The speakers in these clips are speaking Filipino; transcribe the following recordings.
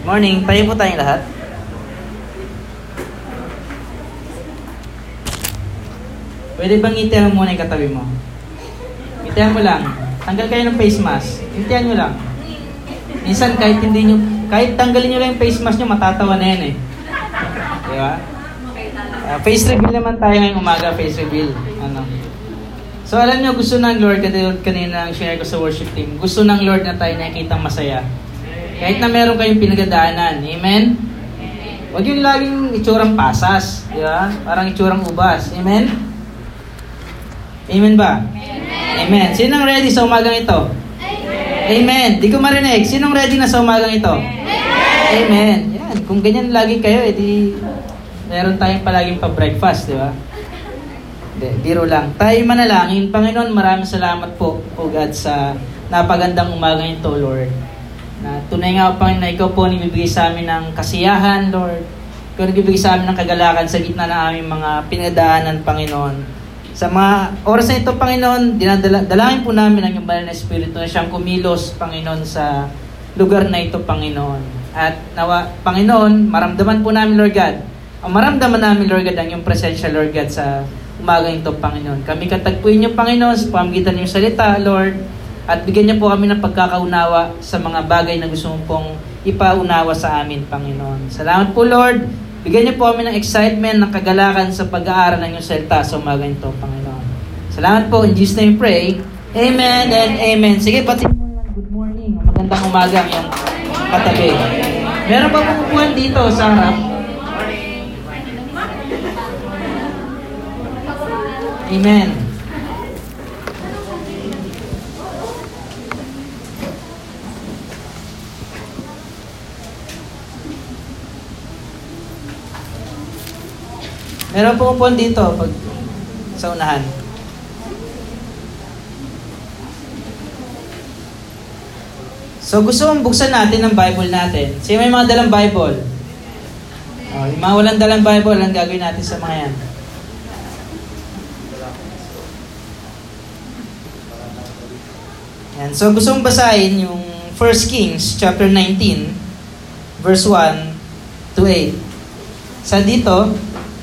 Morning. Tayo po tayong lahat. Pwede bang ngitihan muna yung katabi mo? Ngitihan mo lang. Tanggal kayo ng face mask. Ngitihan nyo lang. Minsan kahit hindi nyo, kahit tanggalin nyo lang yung face mask nyo, matatawa na yan eh. Di ba? Uh, face reveal naman tayo ngayong umaga, face reveal. Ano? So alam nyo, gusto ng Lord, kanina ang share ko sa worship team, gusto ng Lord na tayo nakikita masaya. Kahit na meron kayong pinagadaanan. Amen? Huwag yung laging itsurang pasas. Di ba? Parang itsurang ubas. Amen? Amen ba? Amen. Amen. Sinong ready sa umagang ito? Amen. Amen. Di ko marinig. Sinong ready na sa umagang ito? Amen. Amen. Yan. Kung ganyan lagi kayo, edi meron tayong palaging pa-breakfast, di ba? Hindi, biro lang. Tayo manalangin. Panginoon, maraming salamat po, O God, sa napagandang umagang ito, Lord. Na tunay nga, Panginoon, na ikaw po nibibigay sa amin ng kasiyahan, Lord. Ikaw nibibigay sa amin ng kagalakan sa gitna ng aming mga pinadaanan, Panginoon. Sa mga oras na ito, Panginoon, dinadalangin po namin ang iyong banal na Espiritu na siyang kumilos, Panginoon, sa lugar na ito, Panginoon. At nawa, Panginoon, maramdaman po namin, Lord God, ang maramdaman namin, Lord God, ang iyong presensya, Lord God, sa umagang ito, Panginoon. Kami katagpuin niyo, Panginoon, sa pamagitan ng salita, Lord, at bigyan niyo po kami ng pagkakaunawa sa mga bagay na gusto mong pong ipaunawa sa amin, Panginoon. Salamat po, Lord. Bigyan niyo po kami ng excitement, ng kagalakan sa pag-aaral ng iyong salita sa umaga ito, Panginoon. Salamat po. In Jesus' name pray. Amen and amen. Sige, pati. Good morning. Magandang umaga ang katabi. Meron pa pupuan dito sa harap. Amen. Meron po po dito pag sa unahan. So gusto mong buksan natin ang Bible natin. Sino may mga dalang Bible? Oh, yung mga walang dalang Bible, ang gagawin natin sa mga yan? Yan. So gusto mong basahin yung 1 Kings chapter 19 verse 1 to 8. Sa dito,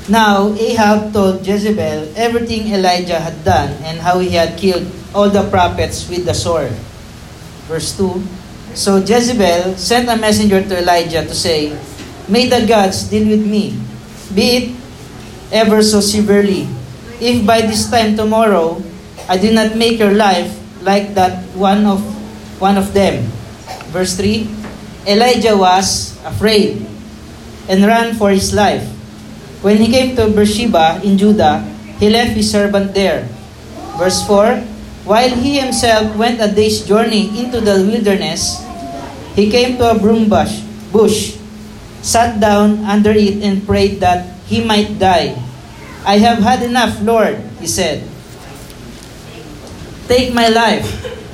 Now Ahab told Jezebel everything Elijah had done and how he had killed all the prophets with the sword. Verse 2 So Jezebel sent a messenger to Elijah to say, May the gods deal with me, be it ever so severely, if by this time tomorrow I do not make your life like that one of one of them. Verse 3 Elijah was afraid and ran for his life. When he came to Beersheba in Judah, he left his servant there. Verse 4 While he himself went a day's journey into the wilderness, he came to a broom bush, bush, sat down under it, and prayed that he might die. I have had enough, Lord, he said. Take my life.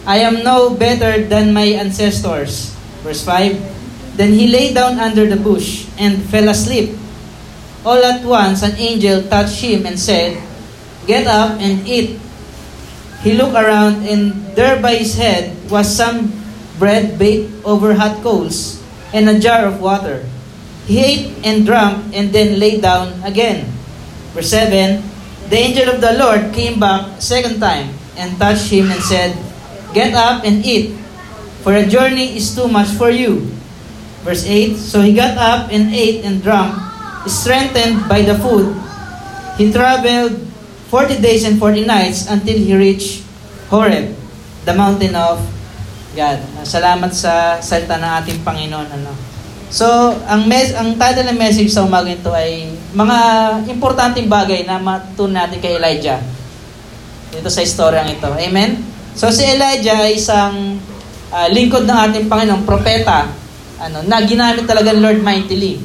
I am no better than my ancestors. Verse 5 Then he lay down under the bush and fell asleep. All at once, an angel touched him and said, Get up and eat. He looked around, and there by his head was some bread baked over hot coals and a jar of water. He ate and drank and then lay down again. Verse 7 The angel of the Lord came back second time and touched him and said, Get up and eat, for a journey is too much for you. Verse 8 So he got up and ate and drank strengthened by the food, he traveled 40 days and 40 nights until he reached Horeb, the mountain of God. Salamat sa salita ng ating Panginoon. Ano. So, ang mes ang title ng message sa umaga ito ay mga importanteng bagay na matutunan natin kay Elijah. Dito sa istoryang ito. Amen? So, si Elijah ay isang uh, lingkod ng ating Panginoon, propeta, ano, na ginamit talaga ng Lord mightily.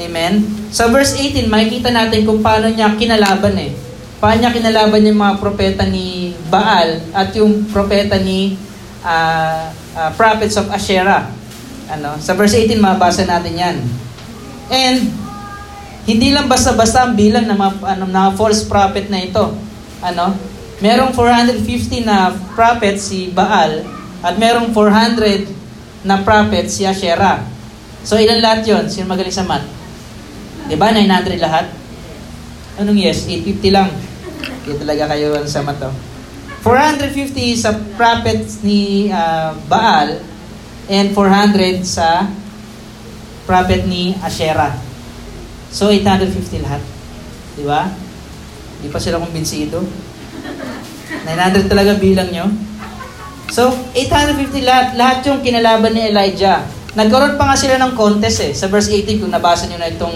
Amen? Sa verse 18, makikita natin kung paano niya kinalaban eh. Paano niya kinalaban yung mga propeta ni Baal at yung propeta ni uh, uh, prophets of Asherah. Ano? Sa verse 18, mabasa natin yan. And, hindi lang basta-basta ang bilang ng mga, ano, mga false prophet na ito. Ano? Merong 450 na prophet si Baal at merong 400 na prophet si Asherah. So ilan lahat yon? Sino magaling sa math? Di ba? 900 lahat? Anong yes? 850 lang. Kaya talaga kayo sa math oh. 450 sa prophet ni uh, Baal and 400 sa prophet ni Asherah. So 850 lahat. Di ba? Di pa sila kumbinsido. 900 talaga bilang nyo. So, 850 lahat, lahat yung kinalaban ni Elijah. Nagkaroon pa nga sila ng contest eh. Sa verse 18, kung nabasa nyo na itong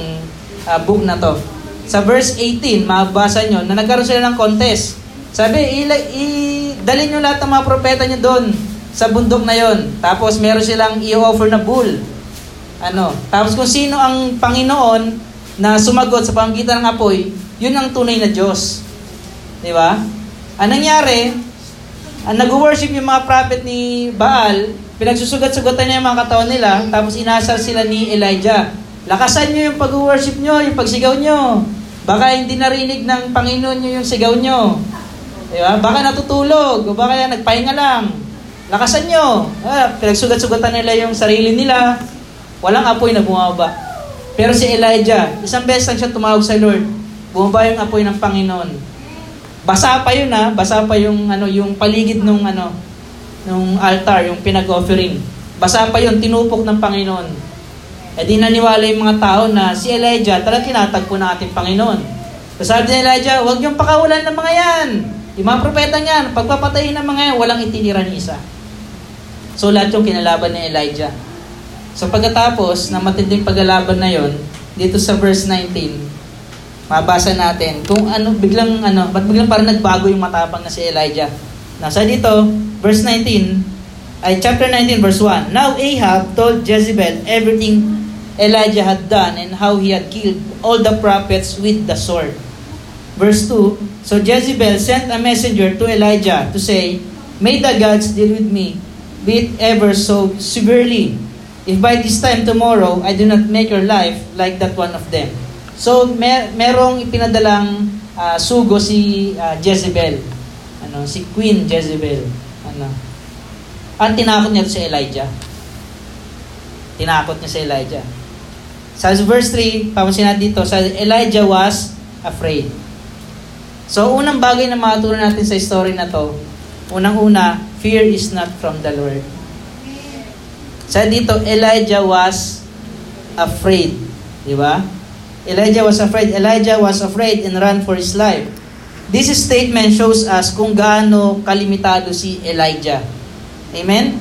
uh, book na to. Sa verse 18, mabasa nyo na nagkaroon sila ng contest. Sabi, i- i- dalhin nyo lahat ng mga propeta nyo doon sa bundok na yon. Tapos meron silang i-offer na bull. Ano? Tapos kung sino ang Panginoon na sumagot sa pamagitan ng apoy, yun ang tunay na Diyos. Di ba? Ang nangyari, ang nag-worship yung mga prophet ni Baal, pinagsusugat-sugatan niya yung mga katawan nila, tapos inasal sila ni Elijah. Lakasan niyo yung pag-worship niyo, yung pagsigaw niyo. Baka hindi narinig ng Panginoon niyo yung sigaw niyo. Di ba? Baka natutulog, o baka nagpahinga lang. Lakasan nyo. Ah, pinagsugat-sugatan nila yung sarili nila. Walang apoy na bumaba. Pero si Elijah, isang beses lang siya tumawag sa Lord. Bumaba yung apoy ng Panginoon. Basa pa yun ha, basa pa yung ano yung paligid nung ano nung altar, yung pinag-offering. Basa pa yun, tinupok ng Panginoon. E di naniwala yung mga tao na si Elijah talagang tinatagpo ng ating Panginoon. Sabi ni Elijah, huwag niyong pakawalan ng mga yan. Yung mga propeta niyan, pagpapatayin ng mga yan, walang itinira ni isa. So lahat yung kinalaban ni Elijah. So pagkatapos na matinding paglalaban na yon, dito sa verse 19, mabasa natin kung ano biglang ano, ba't biglang parang nagbago yung matapang na si Elijah. Nasa dito, verse 19, ay chapter 19 verse 1. Now Ahab told Jezebel everything Elijah had done and how he had killed all the prophets with the sword. Verse 2, So Jezebel sent a messenger to Elijah to say, May the gods deal with me, be it ever so severely, if by this time tomorrow I do not make your life like that one of them. So mer merong ipinadalang uh, sugo si uh, Jezebel. Ano, si Queen Jezebel. Ano. Ang tinakot niya si Elijah. Tinakot niya si Elijah. Sa verse 3, papansin natin dito, sa Elijah was afraid. So, unang bagay na matutunan natin sa story na to, unang-una, fear is not from the Lord. Sa dito, Elijah was afraid. Di ba? Elijah was afraid. Elijah was afraid and ran for his life. This statement shows us kung gaano kalimitado si Elijah. Amen?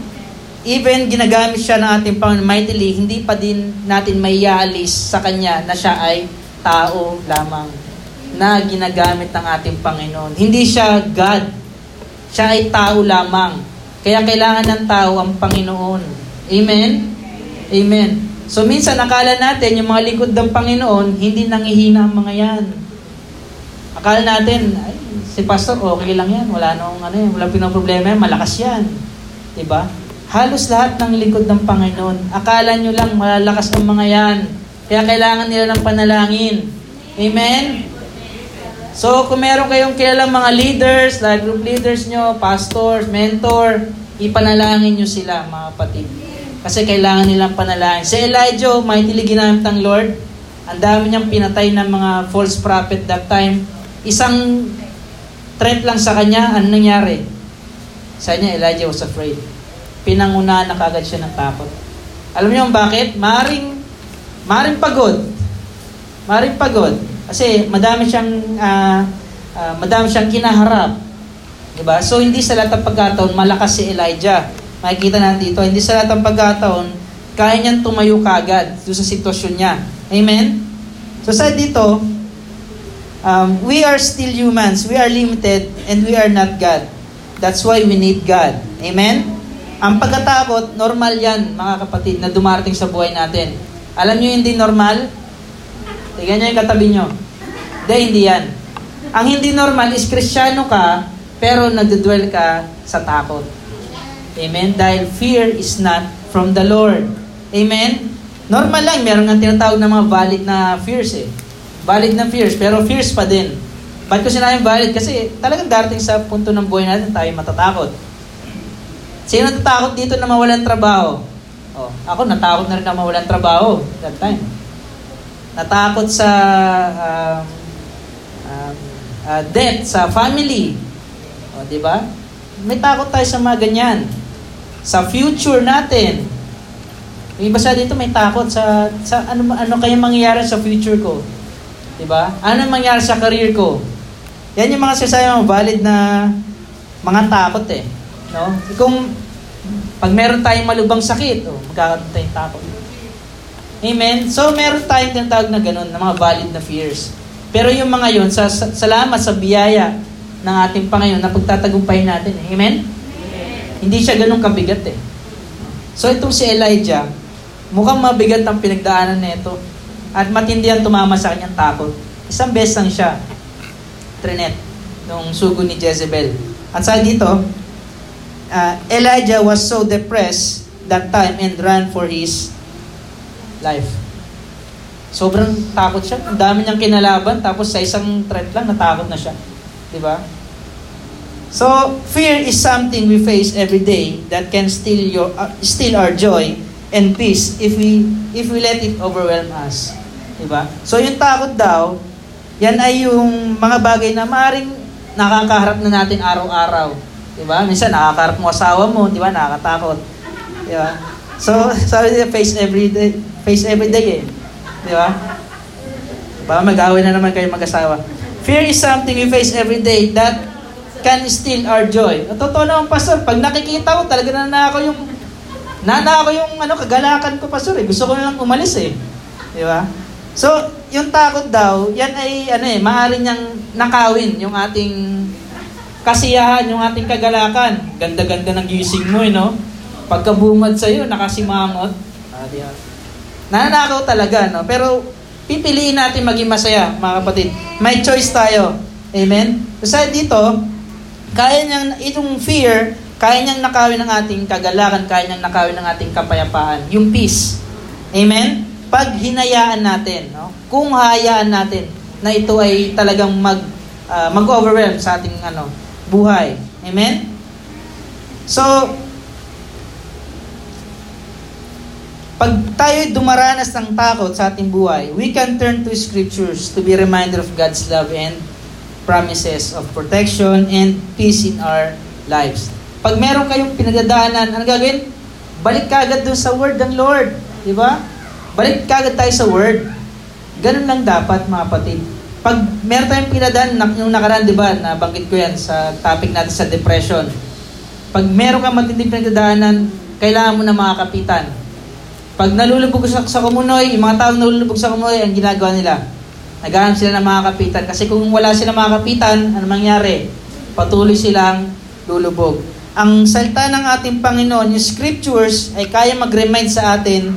Even ginagamit siya ng ating Panginoon mightily, hindi pa din natin maialis sa Kanya na siya ay tao lamang na ginagamit ng ating Panginoon. Hindi siya God. Siya ay tao lamang. Kaya kailangan ng tao ang Panginoon. Amen? Amen. So minsan nakala natin yung mga likod ng Panginoon, hindi nangihina ang mga yan. Akala natin, ay, si pastor okay lang yan, wala nang ano yan, wala pinoproblema yan, malakas yan. 'Di ba? Halos lahat ng likod ng Panginoon. Akala nyo lang malalakas ang mga yan. Kaya kailangan nila ng panalangin. Amen? So, kung meron kayong kilalang mga leaders, life group leaders nyo, pastors, mentor, ipanalangin nyo sila, mga kapatid. Kasi kailangan nilang panalangin. Si Elijah, mightily ginamit ng Lord. Ang dami niyang pinatay ng mga false prophet that time. Isang threat lang sa kanya, ano nangyari? Sa kanya, Elijah was afraid. Pinangunahan na kagad siya ng takot. Alam niyo bakit? Maring, maring pagod. Maring pagod. Kasi madami siyang uh, uh, madami siyang kinaharap. 'Di ba? So hindi sa lahat ng pagkataon malakas si Elijah. Makikita natin dito, hindi sa lahat ng pagkataon kaya niyang tumayo kagad doon sa sitwasyon niya. Amen? So sa dito, um, we are still humans. We are limited and we are not God. That's why we need God. Amen? Ang pagkatakot, normal yan, mga kapatid, na dumarating sa buhay natin. Alam niyo hindi normal? Tingnan niyo yung katabi niyo. Hindi, hindi yan. Ang hindi normal is kristyano ka, pero nagdudwell ka sa takot. Amen? Dahil fear is not from the Lord. Amen? Normal lang, meron nga tinatawag na mga valid na fears eh. Valid na fears, pero fears pa din. Ba't ko sinabing valid? Kasi talagang darating sa punto ng buhay natin tayo matatakot. Sino natatakot dito na mawalan trabaho? Oh, ako natakot na rin na mawalan trabaho that time. Natakot sa um, um, uh, death sa family. O, di ba? May takot tayo sa mga ganyan. Sa future natin. Yung iba sa dito may takot sa, sa ano, ano kaya mangyayari sa future ko. Di ba? Ano mangyayari sa career ko? Yan yung mga mga valid na mga takot eh. No? Kung pag meron tayong malubang sakit, oh, magkakaroon tayong takot. Amen? So, meron tayong tinatawag na ganun, na mga valid na fears. Pero yung mga yon sa, sa, salamat sa biyaya ng ating Panginoon na pagtatagumpayin natin. Eh. Amen? Amen? Hindi siya ganun kabigat eh. So, itong si Elijah, mukhang mabigat ang pinagdaanan nito. At matindi ang tumama sa kanyang takot. Isang beses lang siya, trinet, nung sugo ni Jezebel. At sa dito, uh, Elijah was so depressed that time and ran for his life. Sobrang takot siya. Ang dami niyang kinalaban, tapos sa isang threat lang, natakot na siya. Di ba? So, fear is something we face every day that can steal your uh, steal our joy and peace if we if we let it overwhelm us. Di ba? So, yung takot daw, yan ay yung mga bagay na maaaring nakakaharap na natin araw-araw. Di ba? Minsan nakakarap mo asawa mo, di ba? Nakakatakot. Di ba? So, sabi niya, face every day, face every day eh. Di ba? Baka mag-away na naman kayo mag-asawa. Fear is something we face every day that can steal our joy. At totoo naman, Pastor, pag nakikita ko, talaga na nanako yung nanako yung ano, kagalakan ko, Pastor. Eh. Gusto ko lang umalis eh. Di ba? So, yung takot daw, yan ay ano eh, maaari niyang nakawin yung ating kasiyahan yung ating kagalakan. Ganda-ganda ng gising mo, eh, no? Pagkabungad sa'yo, nakasimangot. Ah, Nananakaw talaga, no? Pero pipiliin natin maging masaya, mga kapatid. May choice tayo. Amen? Kasi dito, kaya niyang, itong fear, kaya niyang nakawin ng ating kagalakan, kaya niyang nakawin ng ating kapayapaan. Yung peace. Amen? Pag hinayaan natin, no? kung hayaan natin na ito ay talagang mag, uh, mag-overwhelm sa ating ano, buhay. Amen? So, pag tayo dumaranas ng takot sa ating buhay, we can turn to scriptures to be reminder of God's love and promises of protection and peace in our lives. Pag meron kayong pinagdadaanan, ano gagawin? Balik ka agad doon sa word ng Lord. Di ba? Balik ka agad tayo sa word. Ganun lang dapat, mga kapatid pag meron tayong pinadaan, yung nakaraan, di ba, nabanggit ko yan sa topic natin sa depression. Pag meron kang matinding pinagdadaanan, kailangan mo na mga kapitan. Pag nalulubog sa, sa kumunoy, yung mga taong nalulubog sa kumunoy, ang ginagawa nila, naghahanap sila ng mga kapitan. Kasi kung wala sila mga kapitan, ano mangyari? Patuloy silang lulubog. Ang salita ng ating Panginoon, yung scriptures, ay kaya mag-remind sa atin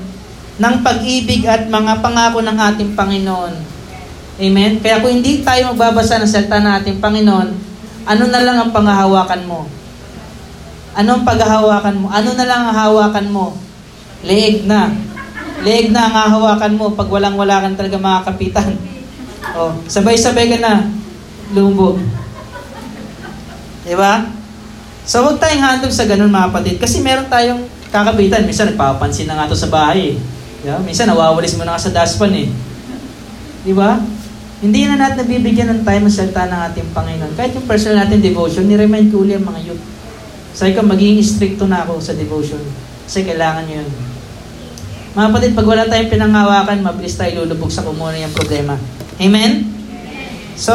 ng pag-ibig at mga pangako ng ating Panginoon Amen? Kaya kung hindi tayo magbabasa ng salita ng ating Panginoon, ano na lang ang panghahawakan mo? Ano ang paghahawakan mo? Ano na lang ang hawakan mo? Leeg na. Leeg na ang hahawakan mo pag walang-wala kang talaga mga kapitan. Oh, sabay-sabay ka na. Lumbog. Diba? So, huwag tayong handog sa ganun mga kapatid. Kasi meron tayong kakapitan. Minsan, nagpapansin na nga to sa bahay. Eh. Diba? Minsan, nawawalis mo na ka sa daspan eh. Di ba? Hindi na natin nabibigyan ng time sa salita ng ating Panginoon. Kahit yung personal natin devotion, ni-remind ko uli ang mga youth. Sabi ko, magiging stricto na ako sa devotion. Kasi kailangan yun. Mga kapatid, pag wala tayong pinanghawakan, mabilis tayo lulubog sa kumuha yung problema. Amen? So,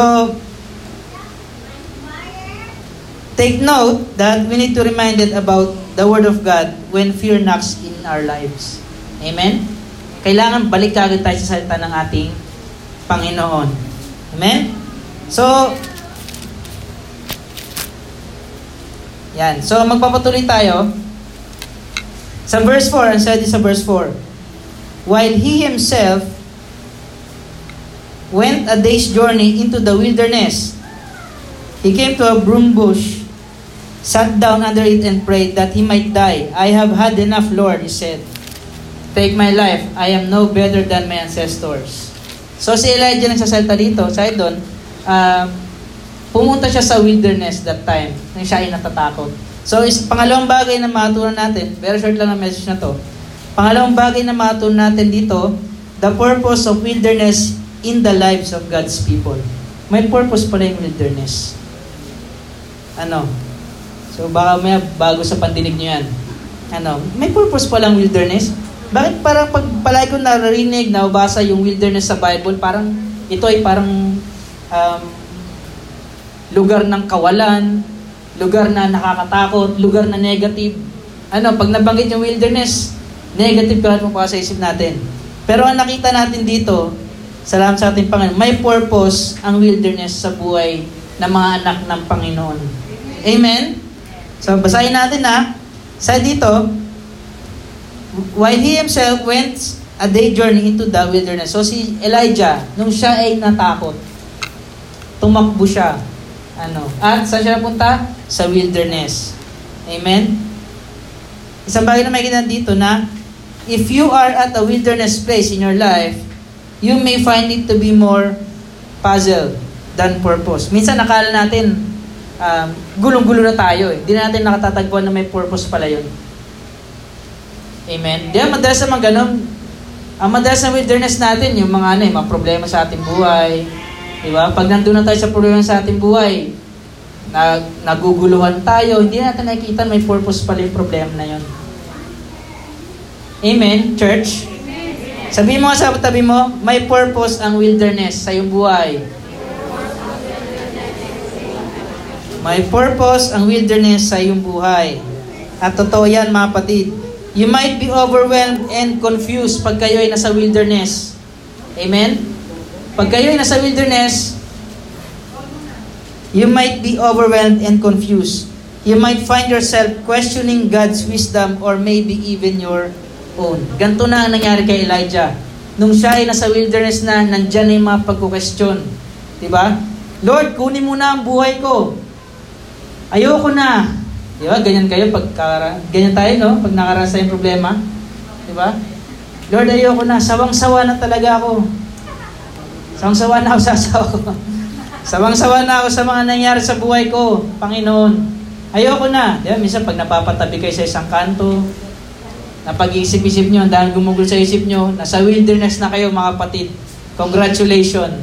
take note that we need to reminded about the Word of God when fear knocks in our lives. Amen? Kailangan balik kagad tayo sa salita ng ating Panginoon. Amen? So, yan. So, magpapatuloy tayo. Sa verse 4, ang sabi sa verse 4, While he himself went a day's journey into the wilderness, he came to a broom bush, sat down under it and prayed that he might die. I have had enough, Lord, he said. Take my life. I am no better than my ancestors. So si Elijah nagsasalta dito, sa doon, uh, pumunta siya sa wilderness that time, nang siya ay natatakot. So is, pangalawang bagay na matutunan natin, very short lang ang message na to, Pangalawang bagay na matun natin dito, the purpose of wilderness in the lives of God's people. May purpose pala yung wilderness. Ano? So baka may bago sa pandinig nyo yan. Ano? May purpose palang wilderness. Bakit parang pag palagi ko narinig, nabasa yung wilderness sa Bible, parang ito ay parang um, lugar ng kawalan, lugar na nakakatakot, lugar na negative. Ano, pag nabanggit yung wilderness, negative ka mo pa sa isip natin. Pero ang nakita natin dito, salamat sa ating Panginoon, may purpose ang wilderness sa buhay ng mga anak ng Panginoon. Amen? So, basahin natin ha. Sa dito, while he himself went a day journey into the wilderness. So si Elijah, nung siya ay natakot, tumakbo siya. Ano? At saan siya napunta? Sa wilderness. Amen? Isang bagay na may dito na if you are at a wilderness place in your life, you may find it to be more puzzle than purpose. Minsan nakala natin, um, gulong-gulo na tayo eh. Hindi natin nakatatagpuan na may purpose pala yun. Amen? Di ba, madalas naman ganun. Ang madalas na wilderness natin, yung mga ano eh, mga problema sa ating buhay. Di ba? Pag nandun na tayo sa problema sa ating buhay, nag, naguguluhan tayo, hindi natin nakikita may purpose pala yung problema na yun. Amen, church? Sabihin mo sa tabi mo, may purpose ang wilderness sa iyong buhay. May purpose ang wilderness sa iyong buhay. At totoo yan mga patid. You might be overwhelmed and confused pag kayo ay nasa wilderness. Amen? Pag kayo ay nasa wilderness, you might be overwhelmed and confused. You might find yourself questioning God's wisdom or maybe even your own. Ganto na ang nangyari kay Elijah. Nung siya ay nasa wilderness na, nandyan na yung mga pagkukestyon. Diba? Lord, kunin mo na ang buhay ko. Ayoko na. Diba? Ganyan kayo pag ganyan tayo, no? Pag nakarasa yung problema. Diba? Lord, ayoko na. Sawang-sawa na talaga ako. Sawang-sawa na ako sa asawa ko. Sawang-sawa na ako sa mga nangyari sa buhay ko, Panginoon. Ayoko na. Diba? Minsan pag napapatabi kayo sa isang kanto, na pag-iisip-isip nyo, dahil gumugol sa isip nyo, nasa wilderness na kayo mga kapatid. Congratulations.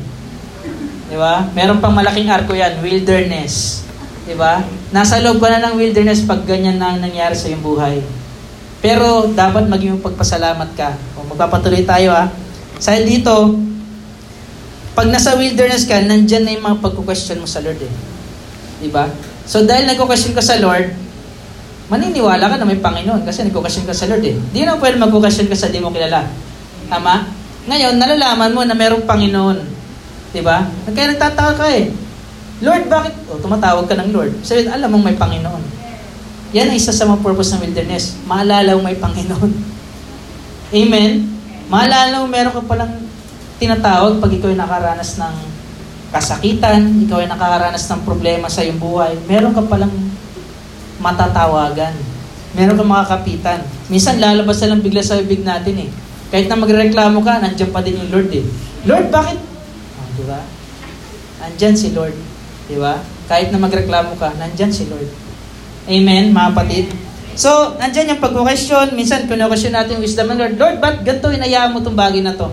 Di ba? Meron pang malaking arko yan, wilderness. Di ba? Nasa loob ka na ng wilderness pag ganyan na nangyari sa iyong buhay. Pero dapat maging pagpasalamat ka. O magpapatuloy tayo ha. Sa dito, pag nasa wilderness ka, nandyan na yung mga pagko-question mo sa Lord eh. Di ba? So dahil nagko-question ka sa Lord, maniniwala ka na may Panginoon kasi nagkukasyon ka sa Lord eh. Di na pwede magkukasyon ka sa di mo kilala. Tama? Ngayon, nalalaman mo na merong Panginoon. Diba? Kaya nagtataka ka eh. Lord, bakit? O, tumatawag ka ng Lord. Sabi, alam mong may Panginoon. Yan ang isa sa mga purpose ng wilderness. Maalala mo may Panginoon. Amen? Maalala mo meron ka palang tinatawag pag ikaw ay nakaranas ng kasakitan, ikaw ay nakaranas ng problema sa iyong buhay, meron ka palang matatawagan. Meron kang mga kapitan. Minsan lalabas na lang bigla sa bibig natin eh. Kahit na magreklamo ka, nandiyan pa din yung Lord eh. Lord, bakit? Oh, di ba? Nandyan si Lord. Di ba? Kahit na magreklamo ka, nandyan si Lord. Amen, mga kapatid. So, nandyan yung pag-question. Minsan, kino-question natin yung wisdom ng Lord. Lord, ba't ganito inayaan mo itong bagay na to?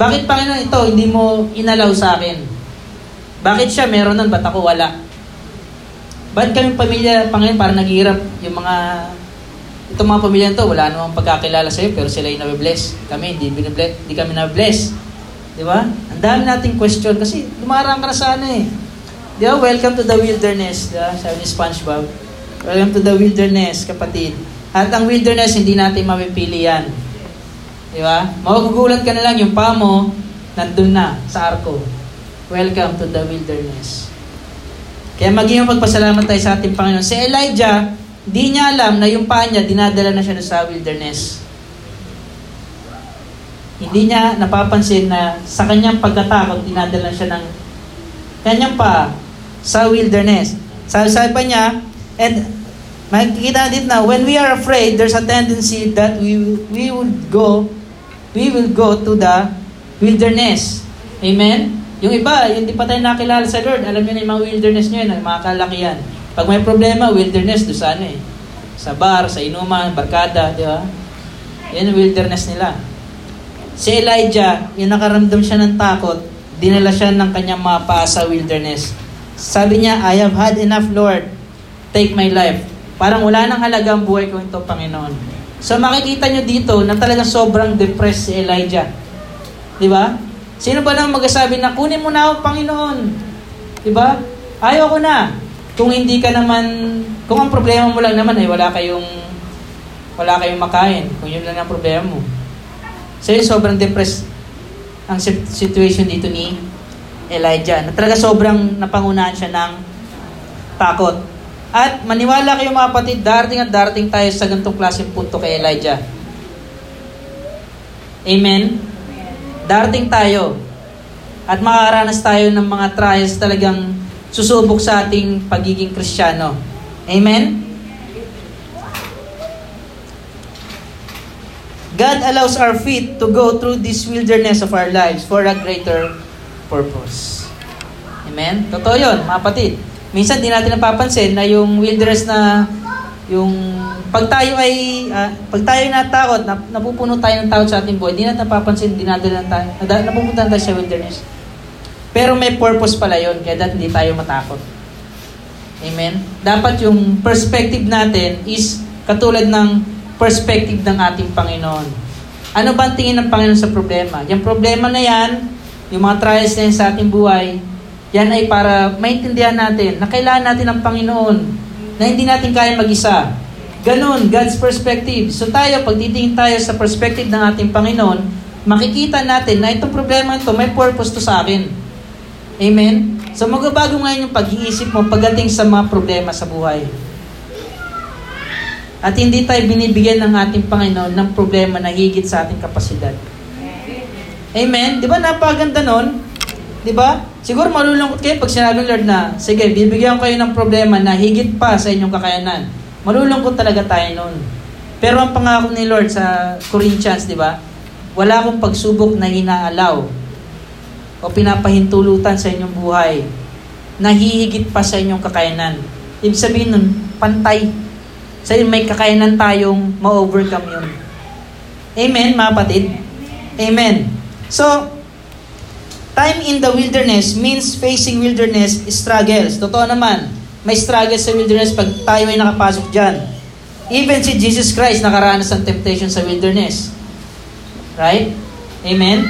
Bakit, Panginoon, ito, hindi mo inalaw sa akin? Bakit siya meron nun, ba't ako wala? Ba't kami pamilya, Panginoon, para naghihirap yung mga, itong mga pamilya to, wala namang pagkakilala sa iyo, pero sila yung nabibless. Kami, hindi, binibless, hindi kami nabibless. Di ba? Ang dami nating question kasi lumarang ka na sa ano eh. Di ba? Welcome to the wilderness. Di ba? Sabi ni Spongebob. Welcome to the wilderness, kapatid. At ang wilderness, hindi natin mapipili yan. Di ba? Magugulat ka na lang yung pa mo, nandun na sa arko. Welcome to the wilderness. Kaya maging magpasalamat tayo sa ating Panginoon. Si Elijah, di niya alam na yung paa niya, dinadala na siya sa wilderness. Hindi niya napapansin na sa kanyang pagkatakot, dinadala siya ng kanyang pa sa wilderness. Sabi, sabi pa niya, and makikita natin na when we are afraid, there's a tendency that we, we would go, we will go to the wilderness. Amen? Yung iba, yung di pa tayo nakilala sa Lord, alam niyo na yung mga wilderness niyo yun, mga kalakihan. Pag may problema, wilderness, doon sa ano eh. Sa bar, sa inuman, barkada, di ba? Yan yung wilderness nila. Si Elijah, yung nakaramdam siya ng takot, dinala siya ng kanyang mga paa sa wilderness. Sabi niya, I have had enough, Lord. Take my life. Parang wala nang halaga ang buhay ko ito, Panginoon. So makikita nyo dito na talagang sobrang depressed si Elijah. Di ba? Sino ba nang magsasabi na kunin mo na ako, Panginoon? Di ba? Ayaw ko na. Kung hindi ka naman, kung ang problema mo lang naman ay wala kayong wala kayong makain. Kung yun lang ang problema mo. So yun, sobrang depressed ang situation dito ni Elijah. Na talaga sobrang napangunahan siya ng takot. At maniwala kayo mga kapatid, darating at darating tayo sa ganitong klaseng punto kay Elijah. Amen? Darating tayo. At makakaranas tayo ng mga trials talagang susubok sa ating pagiging kristyano. Amen? God allows our feet to go through this wilderness of our lives for a greater purpose. Amen? Totoo yun, mga kapatid. Minsan di natin napapansin na yung wilderness na yung pag tayo ay uh, pag tayo ay natakot, na, napupuno tayo ng takot sa ating buhay, di natin napapansin, di natin tayo, napupunta tayo sa wilderness. Pero may purpose pala yon kaya dapat hindi tayo matakot. Amen? Dapat yung perspective natin is katulad ng perspective ng ating Panginoon. Ano ba ang tingin ng Panginoon sa problema? Yung problema na yan, yung mga trials na sa ating buhay, yan ay para maintindihan natin na kailangan natin ng Panginoon na hindi natin kaya mag-isa. Ganun, God's perspective. So tayo, pag titingin tayo sa perspective ng ating Panginoon, makikita natin na itong problema ito, may purpose to sa akin. Amen? So magbabago ngayon yung pag-iisip mo pagdating sa mga problema sa buhay. At hindi tayo binibigyan ng ating Panginoon ng problema na higit sa ating kapasidad. Amen? Di ba napaganda nun? Di ba? Siguro malulungkot kayo pag sinabi Lord na, sige, bibigyan kayo ng problema na higit pa sa inyong kakayanan. Malulungkot talaga tayo nun. Pero ang pangako ni Lord sa Corinthians, di ba? Wala akong pagsubok na inaalaw o pinapahintulutan sa inyong buhay na hihigit pa sa inyong kakayanan. Ibig sabihin nun, pantay So may kakayanan tayong ma-overcome yun. Amen, mga patid? Amen. So, time in the wilderness means facing wilderness struggles. Totoo naman, may struggles sa wilderness pag tayo ay nakapasok dyan. Even si Jesus Christ nakaranas ng temptation sa wilderness. Right? Amen?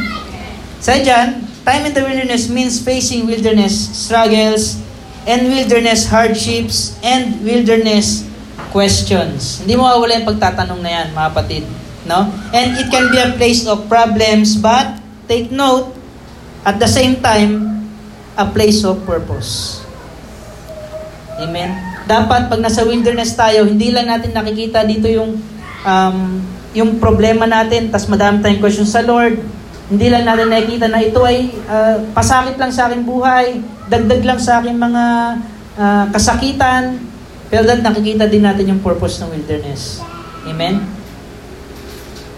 Sa dyan, time in the wilderness means facing wilderness struggles and wilderness hardships and wilderness questions. Hindi mo mawawala yung pagtatanong na yan, mga kapatid. No? And it can be a place of problems, but take note, at the same time, a place of purpose. Amen? Dapat pag nasa wilderness tayo, hindi lang natin nakikita dito yung um, yung problema natin, tas madami tayong questions sa Lord. Hindi lang natin nakikita na ito ay uh, pasakit lang sa aking buhay, dagdag lang sa aking mga uh, kasakitan, pero that nakikita din natin yung purpose ng wilderness. Amen?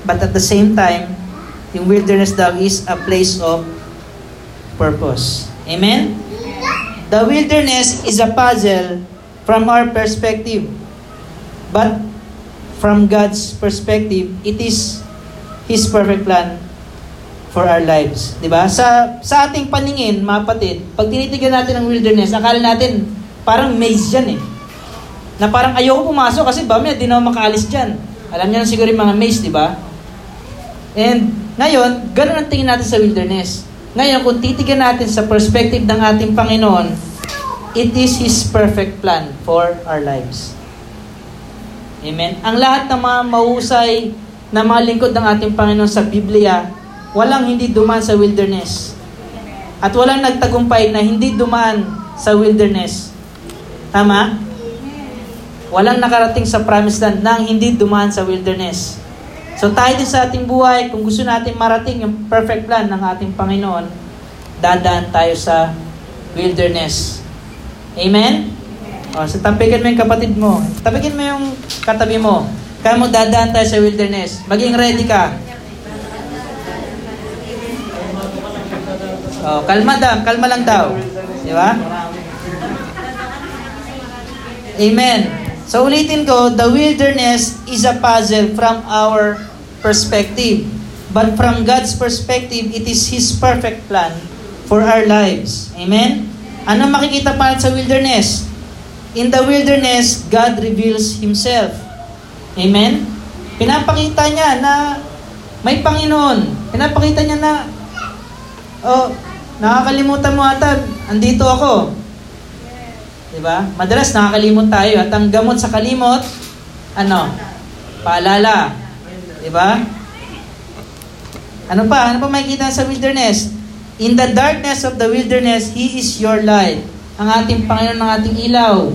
But at the same time, yung wilderness daw is a place of purpose. Amen? The wilderness is a puzzle from our perspective. But from God's perspective, it is His perfect plan for our lives. ba? Sa sa ating paningin, mga kapatid, pag tinitigan natin ang wilderness, akala natin parang maze 'yan eh na parang ayoko pumasok kasi ba, may di na makaalis dyan. Alam niyo na siguro yung mga maze, di ba? And ngayon, ganun ang tingin natin sa wilderness. Ngayon, kung titigan natin sa perspective ng ating Panginoon, it is His perfect plan for our lives. Amen? Ang lahat ng mga mahusay na mga lingkod ng ating Panginoon sa Biblia, walang hindi dumaan sa wilderness. At walang nagtagumpay na hindi dumaan sa wilderness. Tama? Walang nakarating sa promised land nang hindi dumaan sa wilderness. So tayo din sa ating buhay, kung gusto natin marating yung perfect plan ng ating Panginoon, dadaan tayo sa wilderness. Amen? O, so tapigan mo yung kapatid mo. Tapigan mo yung katabi mo. Kaya mo dadaan tayo sa wilderness. Maging ready ka. Oh, kalma daw, kalma lang daw. Di ba? Amen. So ulitin ko, the wilderness is a puzzle from our perspective. But from God's perspective, it is His perfect plan for our lives. Amen? Ano makikita pa sa wilderness? In the wilderness, God reveals Himself. Amen? Pinapakita niya na may Panginoon. Pinapakita niya na, oh, nakakalimutan mo ata, andito ako. Diba? Madalas nakakalimot tayo at ang gamot sa kalimot, ano? Paalala. Diba? Ano pa? Ano pa makikita sa wilderness? In the darkness of the wilderness, He is your light. Ang ating Panginoon, ang ating ilaw.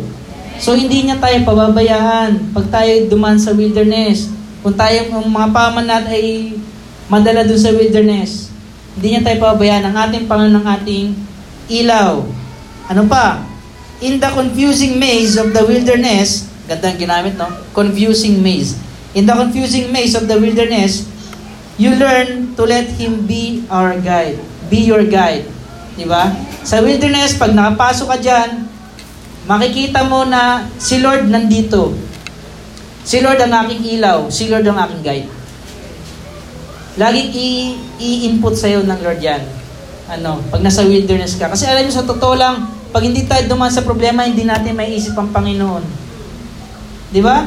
So hindi niya tayo pababayaan pag tayo duman sa wilderness. Kung tayo, ang mga paman natin ay madala dun sa wilderness, hindi niya tayo pababayaan. Ang ating Panginoon, ang ating ilaw. Ano pa? In the confusing maze of the wilderness, ganda ang ginamit, no? Confusing maze. In the confusing maze of the wilderness, you learn to let Him be our guide be your guide. Di ba? Sa wilderness, pag nakapasok ka dyan, makikita mo na si Lord nandito. Si Lord ang aking ilaw. Si Lord ang aking guide. Laging i- i-input sa'yo ng Lord yan. Ano, pag nasa wilderness ka. Kasi alam niyo, sa totoo lang, pag hindi tayo duman sa problema, hindi natin maiisip ang Panginoon. Di ba?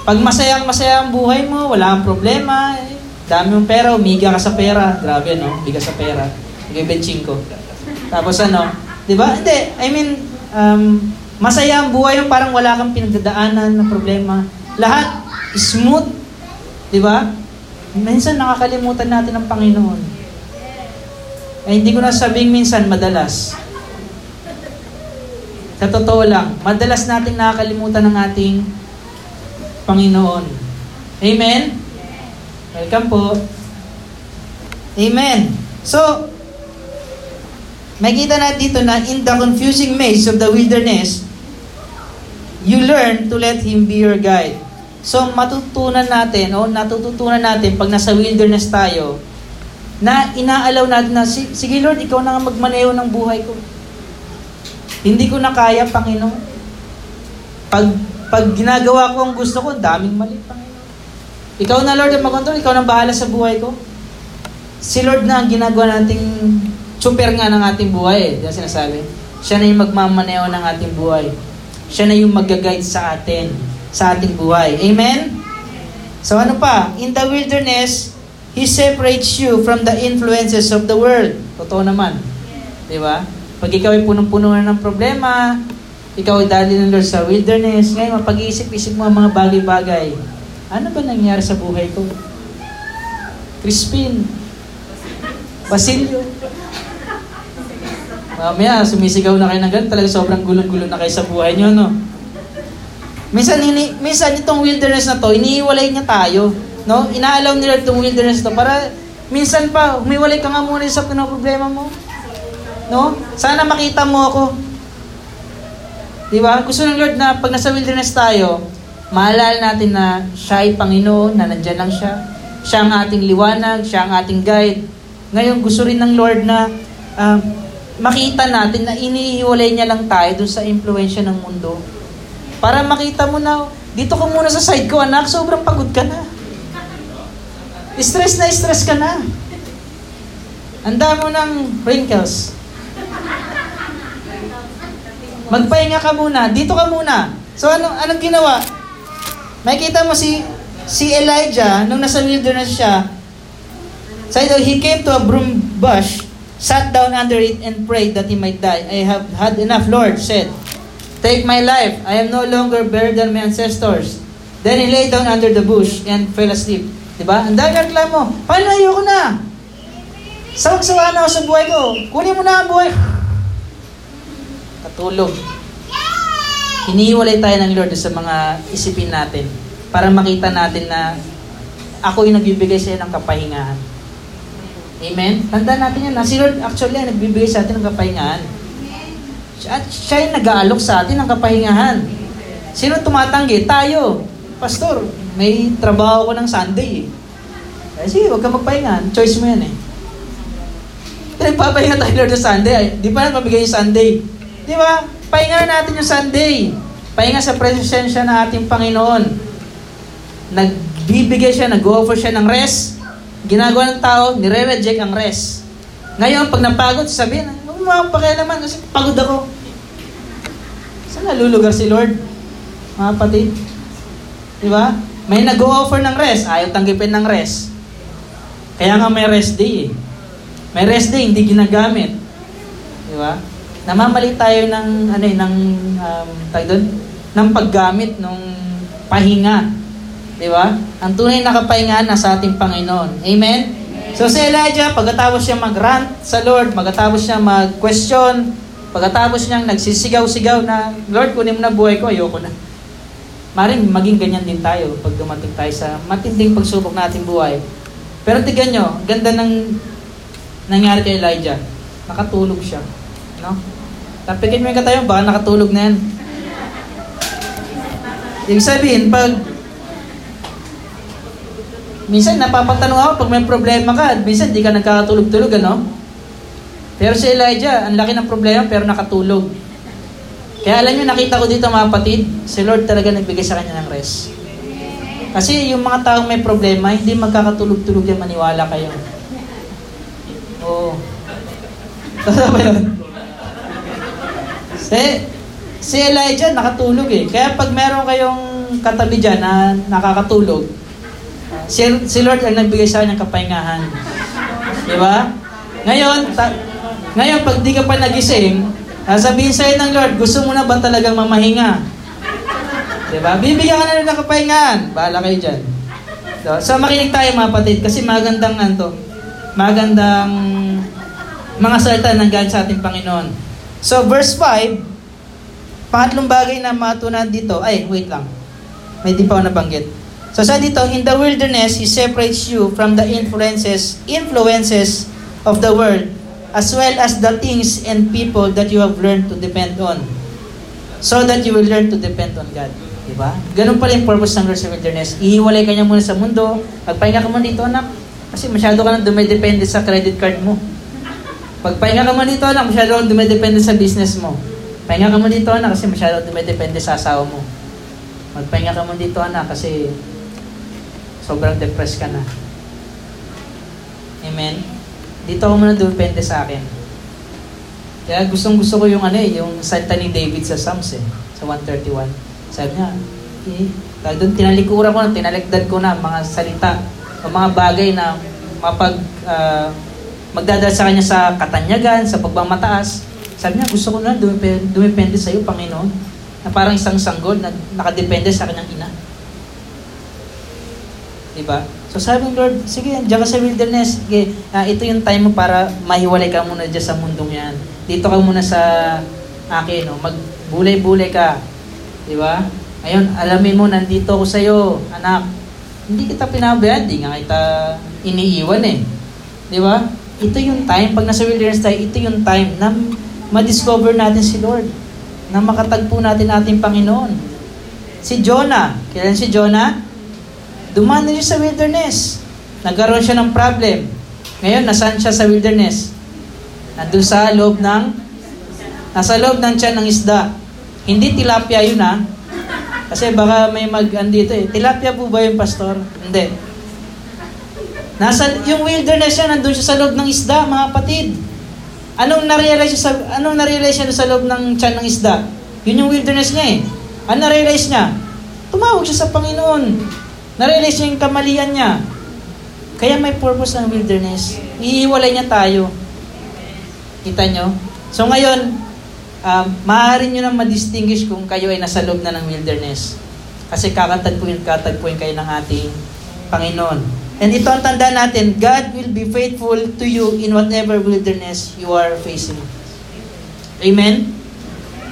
Pag masayang masaya ang buhay mo, wala kang problema, eh, dami mong pera, umiga ka sa pera. Grabe, no? Umiga sa pera. Nag-benching ko. Tapos ano, di ba? Hindi, I mean, um, masaya ang buhay yung parang wala kang pinagdadaanan na problema. Lahat, smooth. Di ba? Minsan nakakalimutan natin ang Panginoon. Eh, hindi ko na sabing minsan, madalas. Sa totoo lang, madalas nating nakakalimutan ng ating Panginoon. Amen? Welcome po. Amen. So, makita natin dito na in the confusing maze of the wilderness, you learn to let Him be your guide. So, matutunan natin, o natututunan natin pag nasa wilderness tayo, na inaalaw natin na, sige Lord, ikaw na nga magmaneho ng buhay ko. Hindi ko na kaya, Panginoon. Pag, pag ginagawa ko ang gusto ko, daming mali, Panginoon. Ikaw na, Lord, ang mag-control. Ikaw na bahala sa buhay ko. Si Lord na ang ginagawa nating super nga ng ating buhay. Eh. Diyan sinasabi. Siya na yung magmamaneho ng ating buhay. Siya na yung mag-guide sa atin, sa ating buhay. Amen? So ano pa? In the wilderness, He separates you from the influences of the world. Totoo naman. Di ba? Pag ikaw ay punong-puno na ng problema, ikaw ay dali ng Lord sa wilderness, ngayon mapag-iisip-isip mo ang mga bagay-bagay. Ano ba nangyari sa buhay ko? Crispin. Basilio. Mamaya, sumisigaw na kayo ng ganun. Talaga sobrang gulo-gulo na kayo sa buhay nyo, no? Minsan, ini, minsan itong wilderness na to, iniiwalay niya tayo. No? Inaalaw nila itong wilderness to para minsan pa, humiwalay ka nga muna sa problema mo. No? Sana makita mo ako. Di ba? Gusto ng Lord na pag nasa wilderness tayo, maalala natin na siya ay Panginoon, na nandyan lang siya. Siya ang ating liwanag, siya ang ating guide. Ngayon, gusto rin ng Lord na uh, makita natin na inihiwalay niya lang tayo dun sa impluensya ng mundo. Para makita mo na, dito ka muna sa side ko, anak, sobrang pagod ka na. Stress na stress ka na. Anda mo ng wrinkles. Magpahinga ka muna. Dito ka muna. So, ano, anong ginawa? Makita mo si si Elijah, nung nasa wilderness siya, said he came to a broom bush, sat down under it and prayed that he might die. I have had enough, Lord, said. Take my life. I am no longer better than my ancestors. Then he lay down under the bush and fell asleep. Diba? Ang dami reklamo. Paano ayoko na? Sawag-sawa na ako sa buhay ko. Kunin mo na ang buhay. Katulog. Hinihiwalay tayo ng Lord sa mga isipin natin para makita natin na ako yung nagbibigay sa iyo ng kapahingahan. Amen? Tanda natin yan. Si Lord actually ay nagbibigay sa atin ng kapahingahan. At siya yung nag-aalok sa atin ng kapahingahan. Sino tumatanggi? Tayo. Pastor, may trabaho ko ng Sunday eh. Eh, sige, huwag ka magpahinga. Choice mo yan eh. Pinagpapahinga tayo Lord ng Sunday. Ay, di pa na pabigay yung Sunday. Di ba? Pahinga na natin yung Sunday. Pahinga sa presensya ng ating Panginoon. Nag Bibigay siya, nag-offer siya ng rest. Ginagawa ng tao, nire-reject ang rest. Ngayon, pag napagod, sabihin, huwag mo pakialaman kasi pagod ako. Saan nalulugar si Lord? Mga kapatid. Di ba? May nag-offer ng rest, ayaw tanggipin ng rest. Kaya nga may rest day eh. May rest day, hindi ginagamit. Di ba? Namamali tayo ng, ano eh, ng, um, tayo doon, ng paggamit, ng pahinga. Di ba? Ang tunay na kapahingaan nasa ating Panginoon. Amen? So si Elijah, pagkatapos siya mag-rant sa Lord, pagkatapos siya mag-question, pagkatapos niyang nagsisigaw-sigaw na, Lord, kunin mo na buhay ko, ayoko na. Maring maging ganyan din tayo pag dumating tayo sa matinding pagsubok nating buhay. Pero tignan nyo, ganda ng nangyari kay Elijah. Nakatulog siya. No? Tapikin mo yung katayo, baka nakatulog na yan. Ibig sabihin, pag Minsan napapatanong ako pag may problema ka, minsan di ka nagkakatulog-tulog, ano? Pero si Elijah, ang laki ng problema pero nakatulog. Kaya alam niyo, nakita ko dito mga kapatid, si Lord talaga nagbigay sa kanya ng rest. Kasi yung mga taong may problema, hindi magkakatulog-tulog yan, maniwala kayo. Oo. Totoo ba? Si, si Elijah nakatulog eh. Kaya pag meron kayong katabi dyan na nakakatulog, si, si Lord ang nagbigay sa kanyang kapahingahan. Di ba? Ngayon, ta, ngayon, pag di ka pa nagising, sasabihin sa'yo ng Lord, gusto mo na ba talagang mamahinga? Di ba? Bibigyan ka na rin ng kapahingahan. Bahala kayo dyan. So, so makinig tayo mga patid, kasi magandang ano, magandang mga salita ng galing sa ating Panginoon. So, verse 5, pangatlong bagay na matunan dito, ay, wait lang. May di pa ako nabanggit. So sa dito, in the wilderness, He separates you from the influences, influences of the world, as well as the things and people that you have learned to depend on. So that you will learn to depend on God. Diba? Ganun pala yung purpose ng Lord sa wilderness. Ihiwalay ka niya muna sa mundo. Magpahinga ka muna dito, anak. Kasi masyado ka nang dumidepende sa credit card mo. Pagpahinga ka muna dito, anak, masyado kang dumidepende sa business mo. Pahinga ka muna dito, anak, kasi masyado dumidepende sa asawa mo. Magpahinga ka muna dito, anak, kasi sobrang depressed ka na. Amen? Dito ako muna depende sa akin. Kaya gustong gusto ko yung ano eh, yung salita ni David sa Psalms eh, sa 131. Sabi niya, eh, dahil doon tinalikuran ko na, tinalikdan ko na mga salita o mga bagay na mapag, uh, magdadala sa kanya sa katanyagan, sa pagmamataas. Sabi niya, gusto ko na dumipende, dumipende sa iyo, Panginoon, na parang isang sanggol na nakadepende sa kanyang ina. Diba? So sabi ng Lord, sige, diyan ka sa wilderness. Sige, uh, ito yung time mo para mahiwalay ka muna dyan sa mundong yan. Dito ka muna sa akin, no? magbulay-bulay ka. Di ba? Ngayon, alamin mo, nandito ako sa'yo, anak. Hindi kita pinabayaan, hindi nga kita iniiwan eh. Di ba? Ito yung time, pag nasa wilderness tayo, ito yung time na ma-discover natin si Lord. Na makatagpo natin ating Panginoon. Si Jonah, kailan si Jonah? Dumaan na siya sa wilderness. Nagkaroon siya ng problem. Ngayon, nasaan siya sa wilderness? Nandun sa loob ng, nasa loob ng tiyan ng isda. Hindi tilapia yun ha. Kasi baka may mag, andito eh. Tilapia po ba yung pastor? Hindi. Nasa, yung wilderness siya, nandun siya sa loob ng isda, mga kapatid. Anong na-realize siya sa, anong na-realize siya sa loob ng tiyan ng isda? Yun yung wilderness niya eh. Ano na-realize niya? Tumawag siya sa Panginoon. Narealize niya yung kamalian niya. Kaya may purpose ng wilderness. Iiwalay niya tayo. Kita nyo? So ngayon, um, maaari nyo nang ma-distinguish kung kayo ay nasa loob na ng wilderness. Kasi kakatagpuin, kakatagpuin kayo ng ating Panginoon. And ito ang tanda natin, God will be faithful to you in whatever wilderness you are facing. Amen?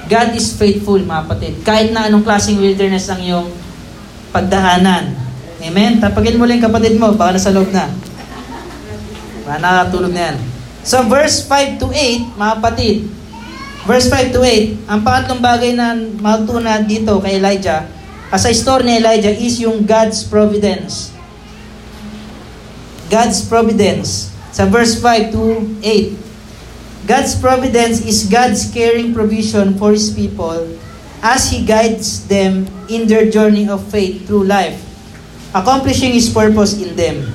God is faithful, mga kapatid. Kahit na anong klaseng wilderness ang iyong pagdaanan. Amen? Tapagin mo lang kapatid mo, baka nasa loob na. Baka nakatulog na yan. So verse 5 to 8, mga kapatid, verse 5 to 8, ang pangatlong bagay na matuna dito kay Elijah, as a story ni Elijah is yung God's providence. God's providence. Sa verse 5 to 8, God's providence is God's caring provision for His people as He guides them in their journey of faith through life. accomplishing His purpose in them.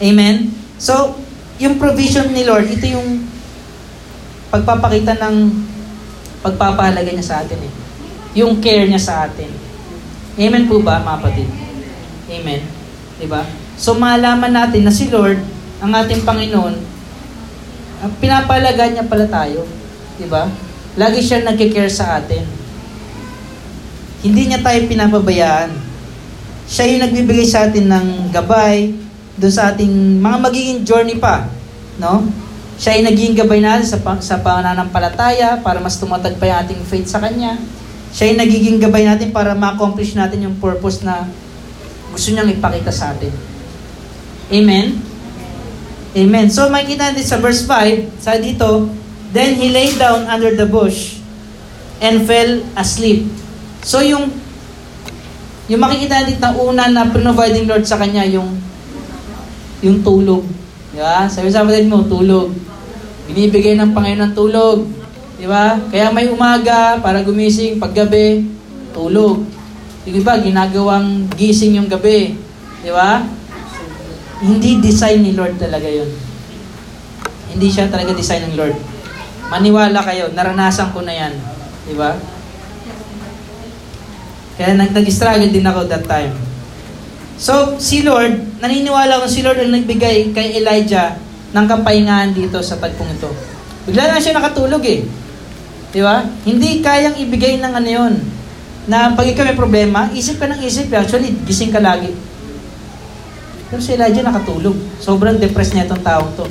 Amen? So, yung provision ni Lord, ito yung pagpapakita ng pagpapahalaga niya sa atin eh. Yung care niya sa atin. Amen po ba, mga kapatid? Amen. Diba? So, malaman natin na si Lord, ang ating Panginoon, pinapalaga niya pala tayo. Diba? Lagi siya nagkikare sa atin. Hindi niya tayo pinapabayaan. Siya yung nagbibigay sa atin ng gabay, doon sa ating mga magiging journey pa. No? Siya ay naging gabay natin sa, sa pananampalataya para mas tumatag pa yung ating faith sa Kanya. Siya ay nagiging gabay natin para ma-accomplish natin yung purpose na gusto niyang ipakita sa atin. Amen? Amen. So makikita natin sa verse 5, sa dito, Then he lay down under the bush and fell asleep. So yung yung makikita natin na una na providing Lord sa kanya yung yung tulog. Di ba? Sabi sa kapatid mo, tulog. Binibigay ng Panginoon ng tulog. Di ba? Kaya may umaga para gumising, paggabi, tulog. Di ba? Ginagawang gising yung gabi. Di ba? Hindi design ni Lord talaga yun. Hindi siya talaga design ng Lord. Maniwala kayo, naranasan ko na yan. Di ba? Kaya nag-struggle din ako that time. So, si Lord, naniniwala ko si Lord ang nagbigay kay Elijah ng kapahingahan dito sa tagpong ito. Bigla na siya nakatulog eh. Di ba? Hindi kayang ibigay ng ano yun. Na pag ikaw may problema, isip ka ng isip. Actually, gising ka lagi. Pero si Elijah nakatulog. Sobrang depressed niya itong taong to.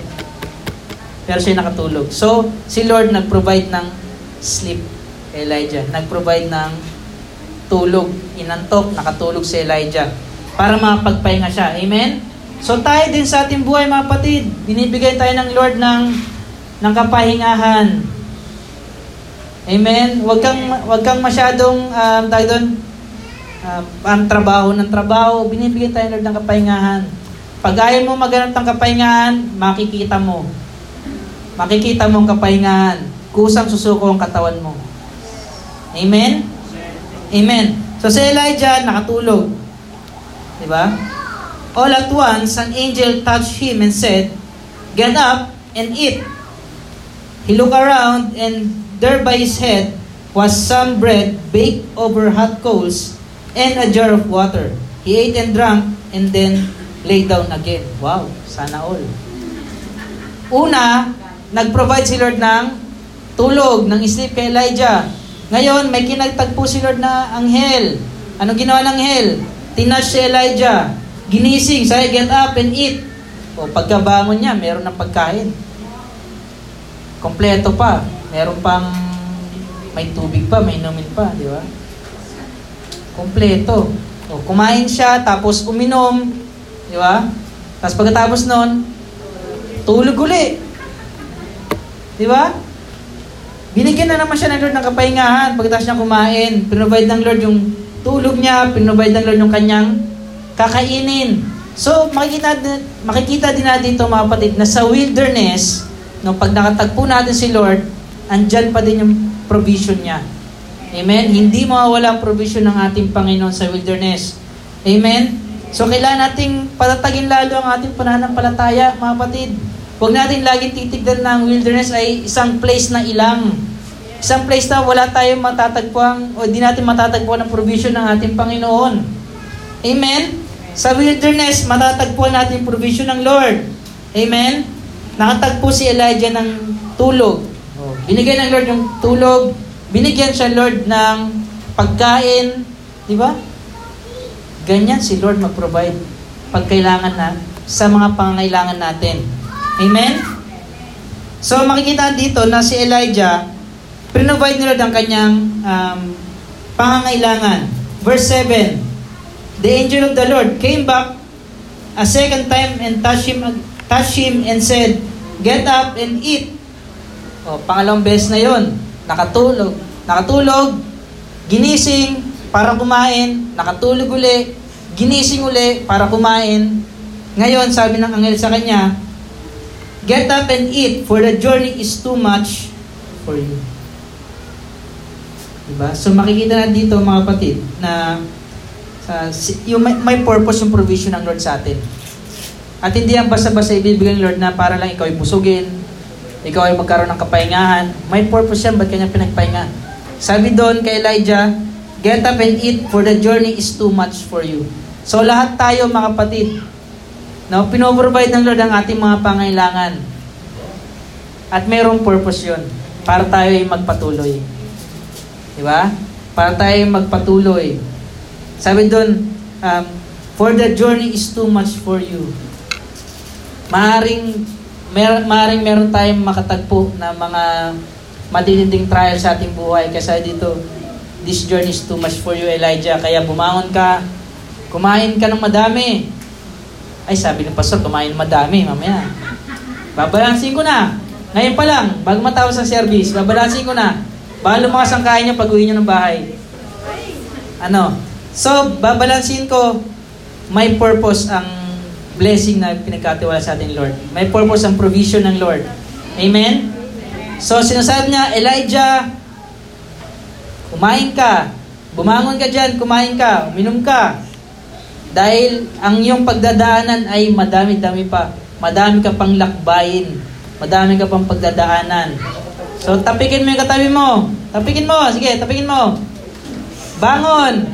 Pero siya nakatulog. So, si Lord nag-provide ng sleep kay Elijah. Nag-provide ng tulog. Inantok, nakatulog si Elijah para mapagpahinga siya. Amen? So tayo din sa ating buhay mga kapatid, binibigay tayo ng Lord ng, ng kapahingahan. Amen? Huwag kang, huwag kang masyadong, um, tayo doon, uh, ang trabaho ng trabaho, binibigay tayo ng kapahingahan. Pag ayaw mo maganap ng kapahingahan, makikita mo. Makikita mo ang kapahingahan. Kusang susuko ang katawan mo. Amen? Amen. So si Elijah nakatulog. Di ba? All at once, an angel touched him and said, Get up and eat. He looked around, and there by his head was some bread baked over hot coals and a jar of water. He ate and drank, and then lay down again. Wow, sana all. Una, nag-provide si Lord ng tulog, ng sleep kay Elijah. Ngayon, may kinagtagpo si Lord na anghel. Ano ginawa ng anghel? Tinash si Elijah. Ginising, say, get up and eat. O pagkabangon niya, meron ng pagkain. Kompleto pa. Meron pang may tubig pa, may inumin pa, di ba? Kompleto. O, kumain siya, tapos uminom, di ba? Tapos pagkatapos nun, tulog uli. Di ba? Binigyan na naman siya ng Lord ng kapahingahan pagkatapos niya kumain. Provide ng Lord yung tulog niya, pinrovide ng Lord yung kanyang kakainin. So, makikita, makikita din natin ito mga kapatid na sa wilderness, no, pag nakatagpo natin si Lord, andyan pa din yung provision niya. Amen? Hindi mawawala ang provision ng ating Panginoon sa wilderness. Amen? So, kailangan nating patatagin lalo ang ating pananampalataya, mga kapatid. Huwag natin laging titignan na ang wilderness ay isang place na ilang. Isang place na wala tayong matatagpuan o di natin matatagpuan ang provision ng ating Panginoon. Amen? Sa wilderness, matatagpuan natin provision ng Lord. Amen? Nakatagpo si Elijah ng tulog. Binigyan ng Lord yung tulog. Binigyan siya, Lord, ng pagkain. Di ba? Ganyan si Lord mag-provide pagkailangan na sa mga pangangailangan natin. Amen? So makikita dito na si Elijah, provide ni Lord ang kanyang um, pangangailangan. Verse 7, The angel of the Lord came back a second time and touched him, touched him and said, Get up and eat. O, pangalawang beses na yon nakatulog. Nakatulog, ginising para kumain, nakatulog uli, ginising uli para kumain. Ngayon, sabi ng angel sa kanya, Get up and eat, for the journey is too much for you. Diba? So makikita na dito mga kapatid na uh, yung may, may purpose yung provision ng Lord sa atin. At hindi yan basta-basta ibibigay ng Lord na para lang ikaw ay busugin, ikaw ay magkaroon ng kapahingahan. May purpose yan, ba't kanya pinagpahinga? Sabi doon kay Elijah, Get up and eat, for the journey is too much for you. So lahat tayo mga kapatid, no, pinoprovide ng Lord ang ating mga pangailangan. At mayroong purpose yun, para tayo ay magpatuloy. Di ba? Para tayo ay magpatuloy. Sabi doon, um, for the journey is too much for you. Maaring, mer maaring meron tayong makatagpo na mga matitinding trial sa ating buhay. Kasi dito, this journey is too much for you, Elijah. Kaya bumangon ka, kumain ka ng madami. Ay, sabi ng pastor, kumain madami, mamaya. Babalansin ko na. Ngayon pa lang, bago matapos ang service, babalansin ko na. Baka lumakas ang kain niyo pag uwi niyo ng bahay. Ano? So, babalansin ko, may purpose ang blessing na pinagkatiwala sa atin, Lord. May purpose ang provision ng Lord. Amen? So, sinasabi niya, Elijah, Kumain ka. Bumangon ka dyan, kumain ka, uminom ka. Dahil ang iyong pagdadaanan ay madami-dami pa. Madami ka pang lakbayin. Madami ka pang pagdadaanan. So, tapikin mo yung katabi mo. Tapikin mo. Sige, tapikin mo. Bangon.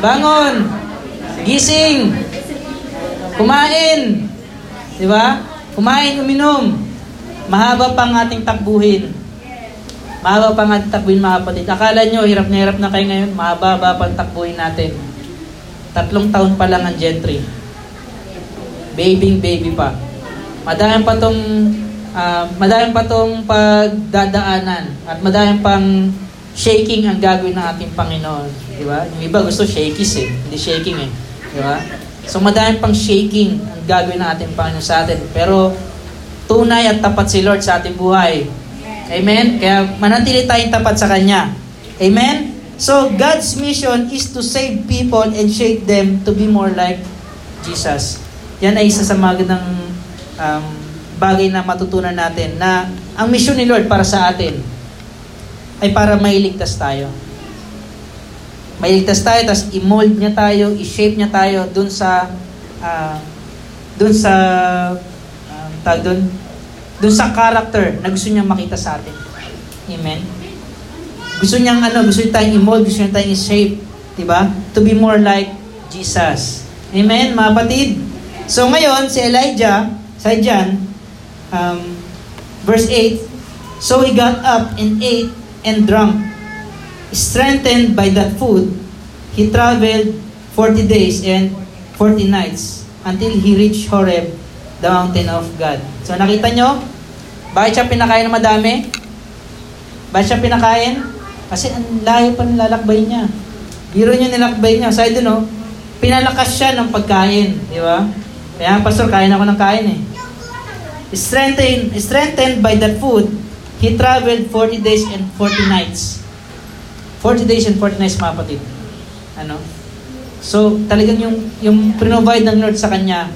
Bangon. Gising. Kumain. Di ba? Kumain, uminom. Mahaba pang ating takbuhin. Mahaba pa nga takbuhin mga kapatid. Akala nyo, hirap na hirap na kayo ngayon, mahaba-haba pa takbuhin natin. Tatlong taon pa lang ang gentry. Babying baby pa. Madami pa tong uh, madami pa tong pagdadaanan at madami pang shaking ang gagawin ng ating Panginoon. Di ba? Yung iba gusto shakies eh, hindi shaking eh. Di ba? So madami pang shaking ang gagawin ng ating Panginoon sa atin. Pero tunay at tapat si Lord sa ating buhay Amen? Kaya manatili tayong tapat sa Kanya. Amen? So, God's mission is to save people and shape them to be more like Jesus. Yan ay isa sa magandang um, bagay na matutunan natin na ang mission ni Lord para sa atin ay para mailigtas tayo. Mailigtas tayo, tapos i-mold niya tayo, i-shape niya tayo dun sa uh, dun sa uh, tag dun, dun sa character na gusto niyang makita sa atin. Amen? Gusto niyang ano, gusto niya tayong i-mold, gusto niya tayong i-shape, di ba? To be more like Jesus. Amen, mga batid? So ngayon, si Elijah, sa dyan, um, verse 8, So he got up and ate and drank. Strengthened by that food, he traveled 40 days and 40 nights until he reached Horeb, the mountain of God. So nakita nyo, bakit siya pinakain ng madami? Bakit siya pinakain? Kasi ang layo pa ng lalakbay niya. Biro niya nilakbay niya. Sa doon, no? pinalakas siya ng pagkain. Di ba? Kaya, pastor, kain ako ng kain eh. Strengthened, strengthened by that food, he traveled 40 days and 40 nights. 40 days and 40 nights, mga patid. Ano? So, talagang yung, yung provide ng Lord sa kanya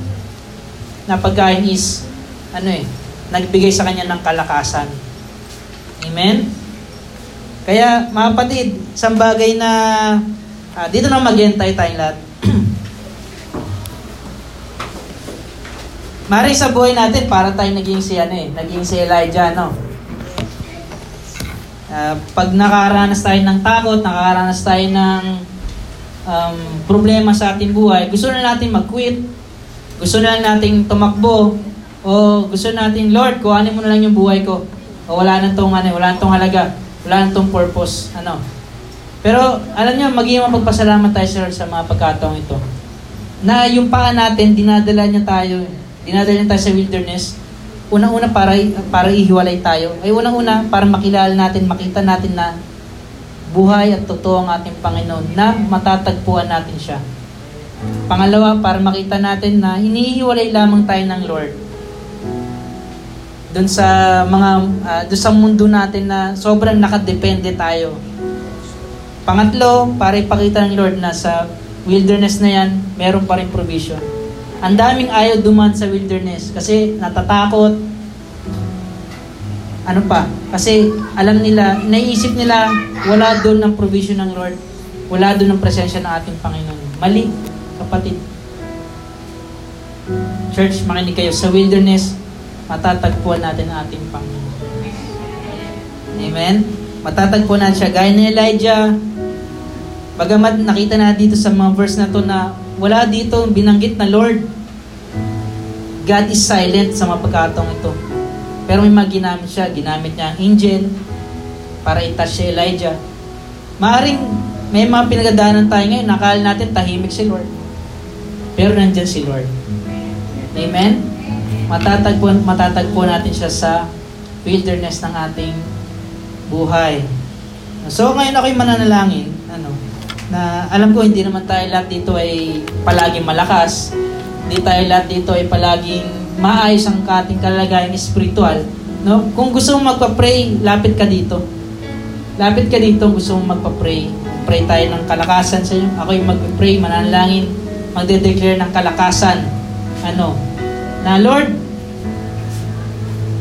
na pagkain is, ano eh, nagbigay sa kanya ng kalakasan. Amen? Kaya, mga kapatid, isang bagay na uh, dito na maghintay tayong lahat. Mari sa buhay natin, para tayo naging si, ano eh, naging si Elijah, no? Uh, pag nakaranas tayo ng takot, nakaranas tayo ng um, problema sa ating buhay, gusto na natin mag-quit, gusto na nating tumakbo, o gusto natin, Lord, kuhanin mo na lang yung buhay ko. O wala nang tong, ano, wala nang tong halaga. Wala nang tong purpose. Ano. Pero, alam niyo, magiging mapagpasalamat tayo sir, sa mga pagkataong ito. Na yung paa natin, dinadala niya tayo. Dinadala niya tayo sa wilderness. Unang-una para, para ihiwalay tayo. Ay unang-una para makilala natin, makita natin na buhay at totoo ang ating Panginoon na matatagpuan natin siya. Pangalawa, para makita natin na hinihiwalay lamang tayo ng Lord dun sa mga uh, dun sa mundo natin na sobrang nakadepende tayo. Pangatlo, para ipakita ng Lord na sa wilderness na yan, meron pa rin provision. Ang daming ayaw duman sa wilderness kasi natatakot. Ano pa? Kasi alam nila, naiisip nila, wala doon ng provision ng Lord. Wala doon ng presensya ng ating Panginoon. Mali, kapatid. Church, makinig kayo. Sa wilderness, matatagpuan natin ang ating Panginoon. Amen? Matatagpuan natin siya. Gaya ni Elijah, bagamat nakita na dito sa mga verse na to na wala dito binanggit na Lord, God is silent sa mga pagkataong ito. Pero may mga ginamit siya. Ginamit niya ang angel para itouch si Elijah. Maaring may mga pinagdaanan tayo ngayon, nakala natin tahimik si Lord. Pero nandyan si Lord. Amen? Matatagpuan, matatagpuan natin siya sa wilderness ng ating buhay. So ngayon ako'y mananalangin, na alam ko hindi naman tayo lahat dito ay palaging malakas. Hindi tayo lahat dito ay palaging maayos ang ating kalagayan spiritual. No? Kung gusto mong magpa-pray, lapit ka dito. Lapit ka dito, gusto mong magpa-pray. Pray tayo ng kalakasan sa iyo. Ako'y mag-pray, mananalangin, magde-declare ng kalakasan. Ano? Na Lord,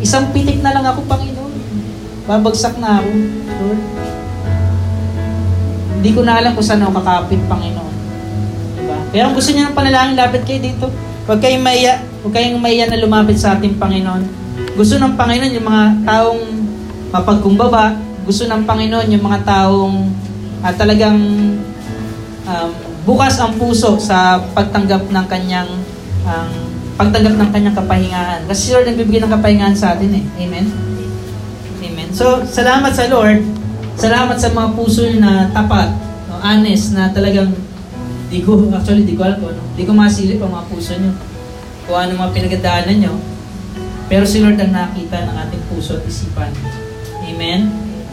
isang pitik na lang ako, Panginoon. Babagsak na ako, Lord. Hindi ko na alam kung saan ako kakapit, Panginoon. Diba? Pero gusto niya ng panalangin, lapit kayo dito. Huwag kayong maya, huwag kayong maya na lumapit sa ating Panginoon. Gusto ng Panginoon yung mga taong mapagkumbaba. Gusto ng Panginoon yung mga taong uh, talagang um, bukas ang puso sa pagtanggap ng kanyang um, pagtanggap ng kanyang kapahingahan. Kasi si Lord nagbibigay ng kapahingahan sa atin eh. Amen? Amen. So, salamat sa Lord. Salamat sa mga puso na tapat, no, honest, na talagang di ko, actually, di ko alam ko, no? di ko masilip ang mga puso nyo. Kung ano mga pinagdaanan nyo. Pero si Lord ang nakita ng ating puso at isipan. Amen?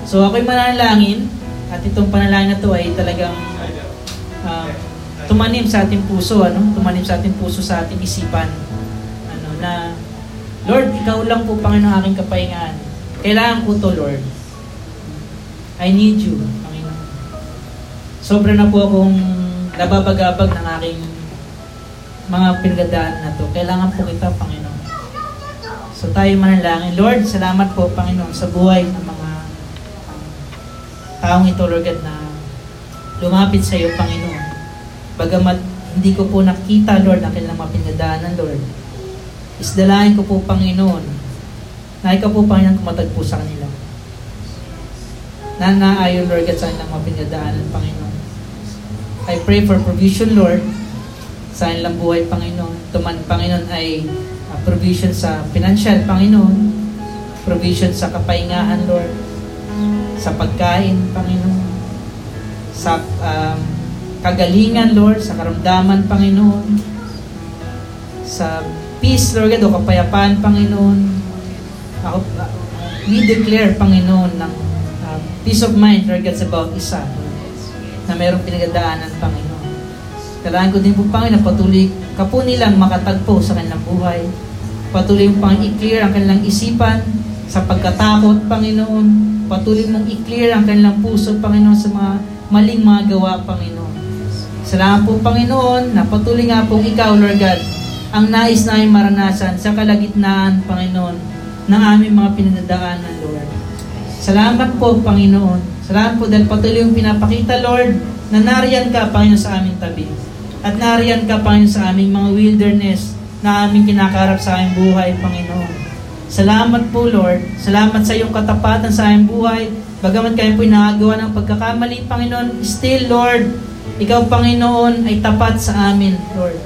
So, ako'y manalangin at itong panalangin na to ay talagang uh, tumanim sa ating puso, ano? Tumanim sa ating puso, sa ating isipan na, Lord, ikaw lang po, Panginoon, aking kapahingaan. Kailangan ko to, Lord. I need you, Panginoon. Sobra na po akong nababagabag ng aking mga pinagdaan na to. Kailangan po kita, Panginoon. So tayo manalangin. Lord, salamat po, Panginoon, sa buhay ng mga taong ito, Lord God, na lumapit sa iyo, Panginoon. Bagamat hindi ko po nakita, Lord, ang kanilang mga pinagdaanan, Lord. Isdalahin ko po, Panginoon, na ikaw po, Panginoon, kumatagpo sa kanila. Na naayon, Lord, at sa kanilang mga pinagdaanan, Panginoon. I pray for provision, Lord, sa kanilang buhay, Panginoon. Tuman, Panginoon, ay uh, provision sa financial, Panginoon. Provision sa kapahingahan, Lord. Sa pagkain, Panginoon. Sa um, kagalingan, Lord. Sa karamdaman, Panginoon. Sa peace, Lord God, o kapayapaan, Panginoon. Uh, we declare, Panginoon, ng peace of mind, sa bawat isa na mayroong pinagdaanan, Panginoon. Kailangan ko din po, Panginoon, patuloy ka po nilang makatagpo sa kanilang buhay. Patuloy mo pang i-clear ang kanilang isipan sa pagkatakot, Panginoon. Patuloy mong i-clear ang kanilang puso, Panginoon, sa mga maling mga gawa, Panginoon. Salamat po, Panginoon, na patuloy nga po ikaw, Lord God, ang nais namin maranasan sa kalagitnaan, Panginoon, ng aming mga pinagdadaanan, Lord. Salamat po, Panginoon. Salamat po dahil patuloy yung pinapakita, Lord, na nariyan ka, Panginoon, sa aming tabi. At nariyan ka, Panginoon, sa aming mga wilderness na aming kinakarap sa aming buhay, Panginoon. Salamat po, Lord. Salamat sa iyong katapatan sa aming buhay. Bagamat kayo po nagagawa ng pagkakamali, Panginoon, still, Lord, Ikaw, Panginoon, ay tapat sa amin, Lord.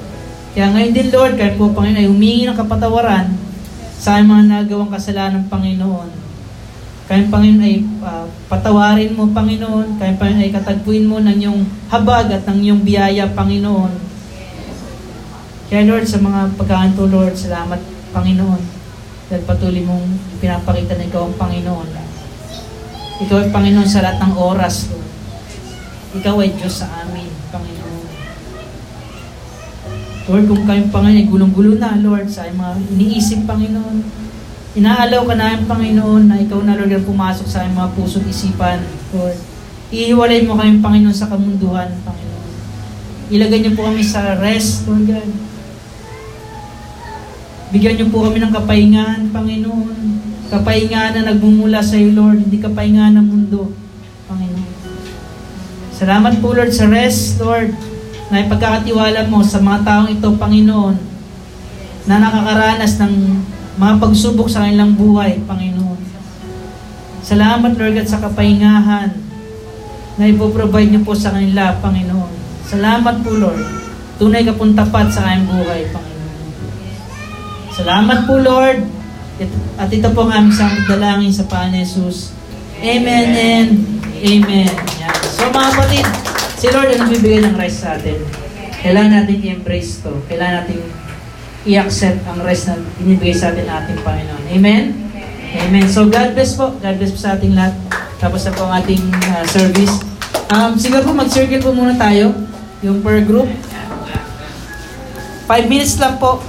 Kaya ngayon din, Lord, kahit po, Panginoon, ay humingi ng kapatawaran sa aming mga nagawang kasalanan, Panginoon. Kaya, Panginoon, ay uh, patawarin mo, Panginoon. Kaya, Panginoon, ay katagpuin mo ng iyong habag at ng iyong biyaya, Panginoon. Kaya, Lord, sa mga pagkakanto, Lord, salamat, Panginoon. Dahil patuloy mong pinapakita na ikaw ang Panginoon. Ikaw ay Panginoon sa lahat ng oras, Lord. Ikaw ay Diyos sa amin, Panginoon. Lord, kung kayong Panginoon ay gulong-gulo na, Lord, sa mga iniisip, Panginoon. Inaalaw ka namin, Panginoon, na ikaw na, Lord, ang pumasok sa aming mga puso at isipan, Lord. Ihiwalay mo kayong Panginoon sa kamunduhan, Panginoon. Ilagay niyo po kami sa rest, Lord God. Bigyan niyo po kami ng kapahingahan, Panginoon. Kapahingahan na nagmumula sa iyo, Lord, hindi kapahingahan ng mundo, Panginoon. Salamat po, Lord, sa rest, Lord na ipagkakatiwala mo sa mga taong ito, Panginoon, na nakakaranas ng mga pagsubok sa kanilang buhay, Panginoon. Salamat, Lord God, sa kapahingahan na ipoprovide niyo po sa kanila, Panginoon. Salamat po, Lord. Tunay ka pong tapat sa kanyang buhay, Panginoon. Salamat po, Lord. At ito po ang aming samit dalangin sa Paan Jesus. Amen and Amen. Yan. So mga kapatid, si Lord ang nagbibigay ng rest sa atin. Kailangan natin i-embrace to. Kailangan natin i-accept ang rest na binibigay sa atin ating Panginoon. Amen? Amen. So God bless po. God bless po sa ating lahat. Tapos na po ang ating uh, service. Um, siguro po mag-circle po muna tayo. Yung per group. Five minutes lang po.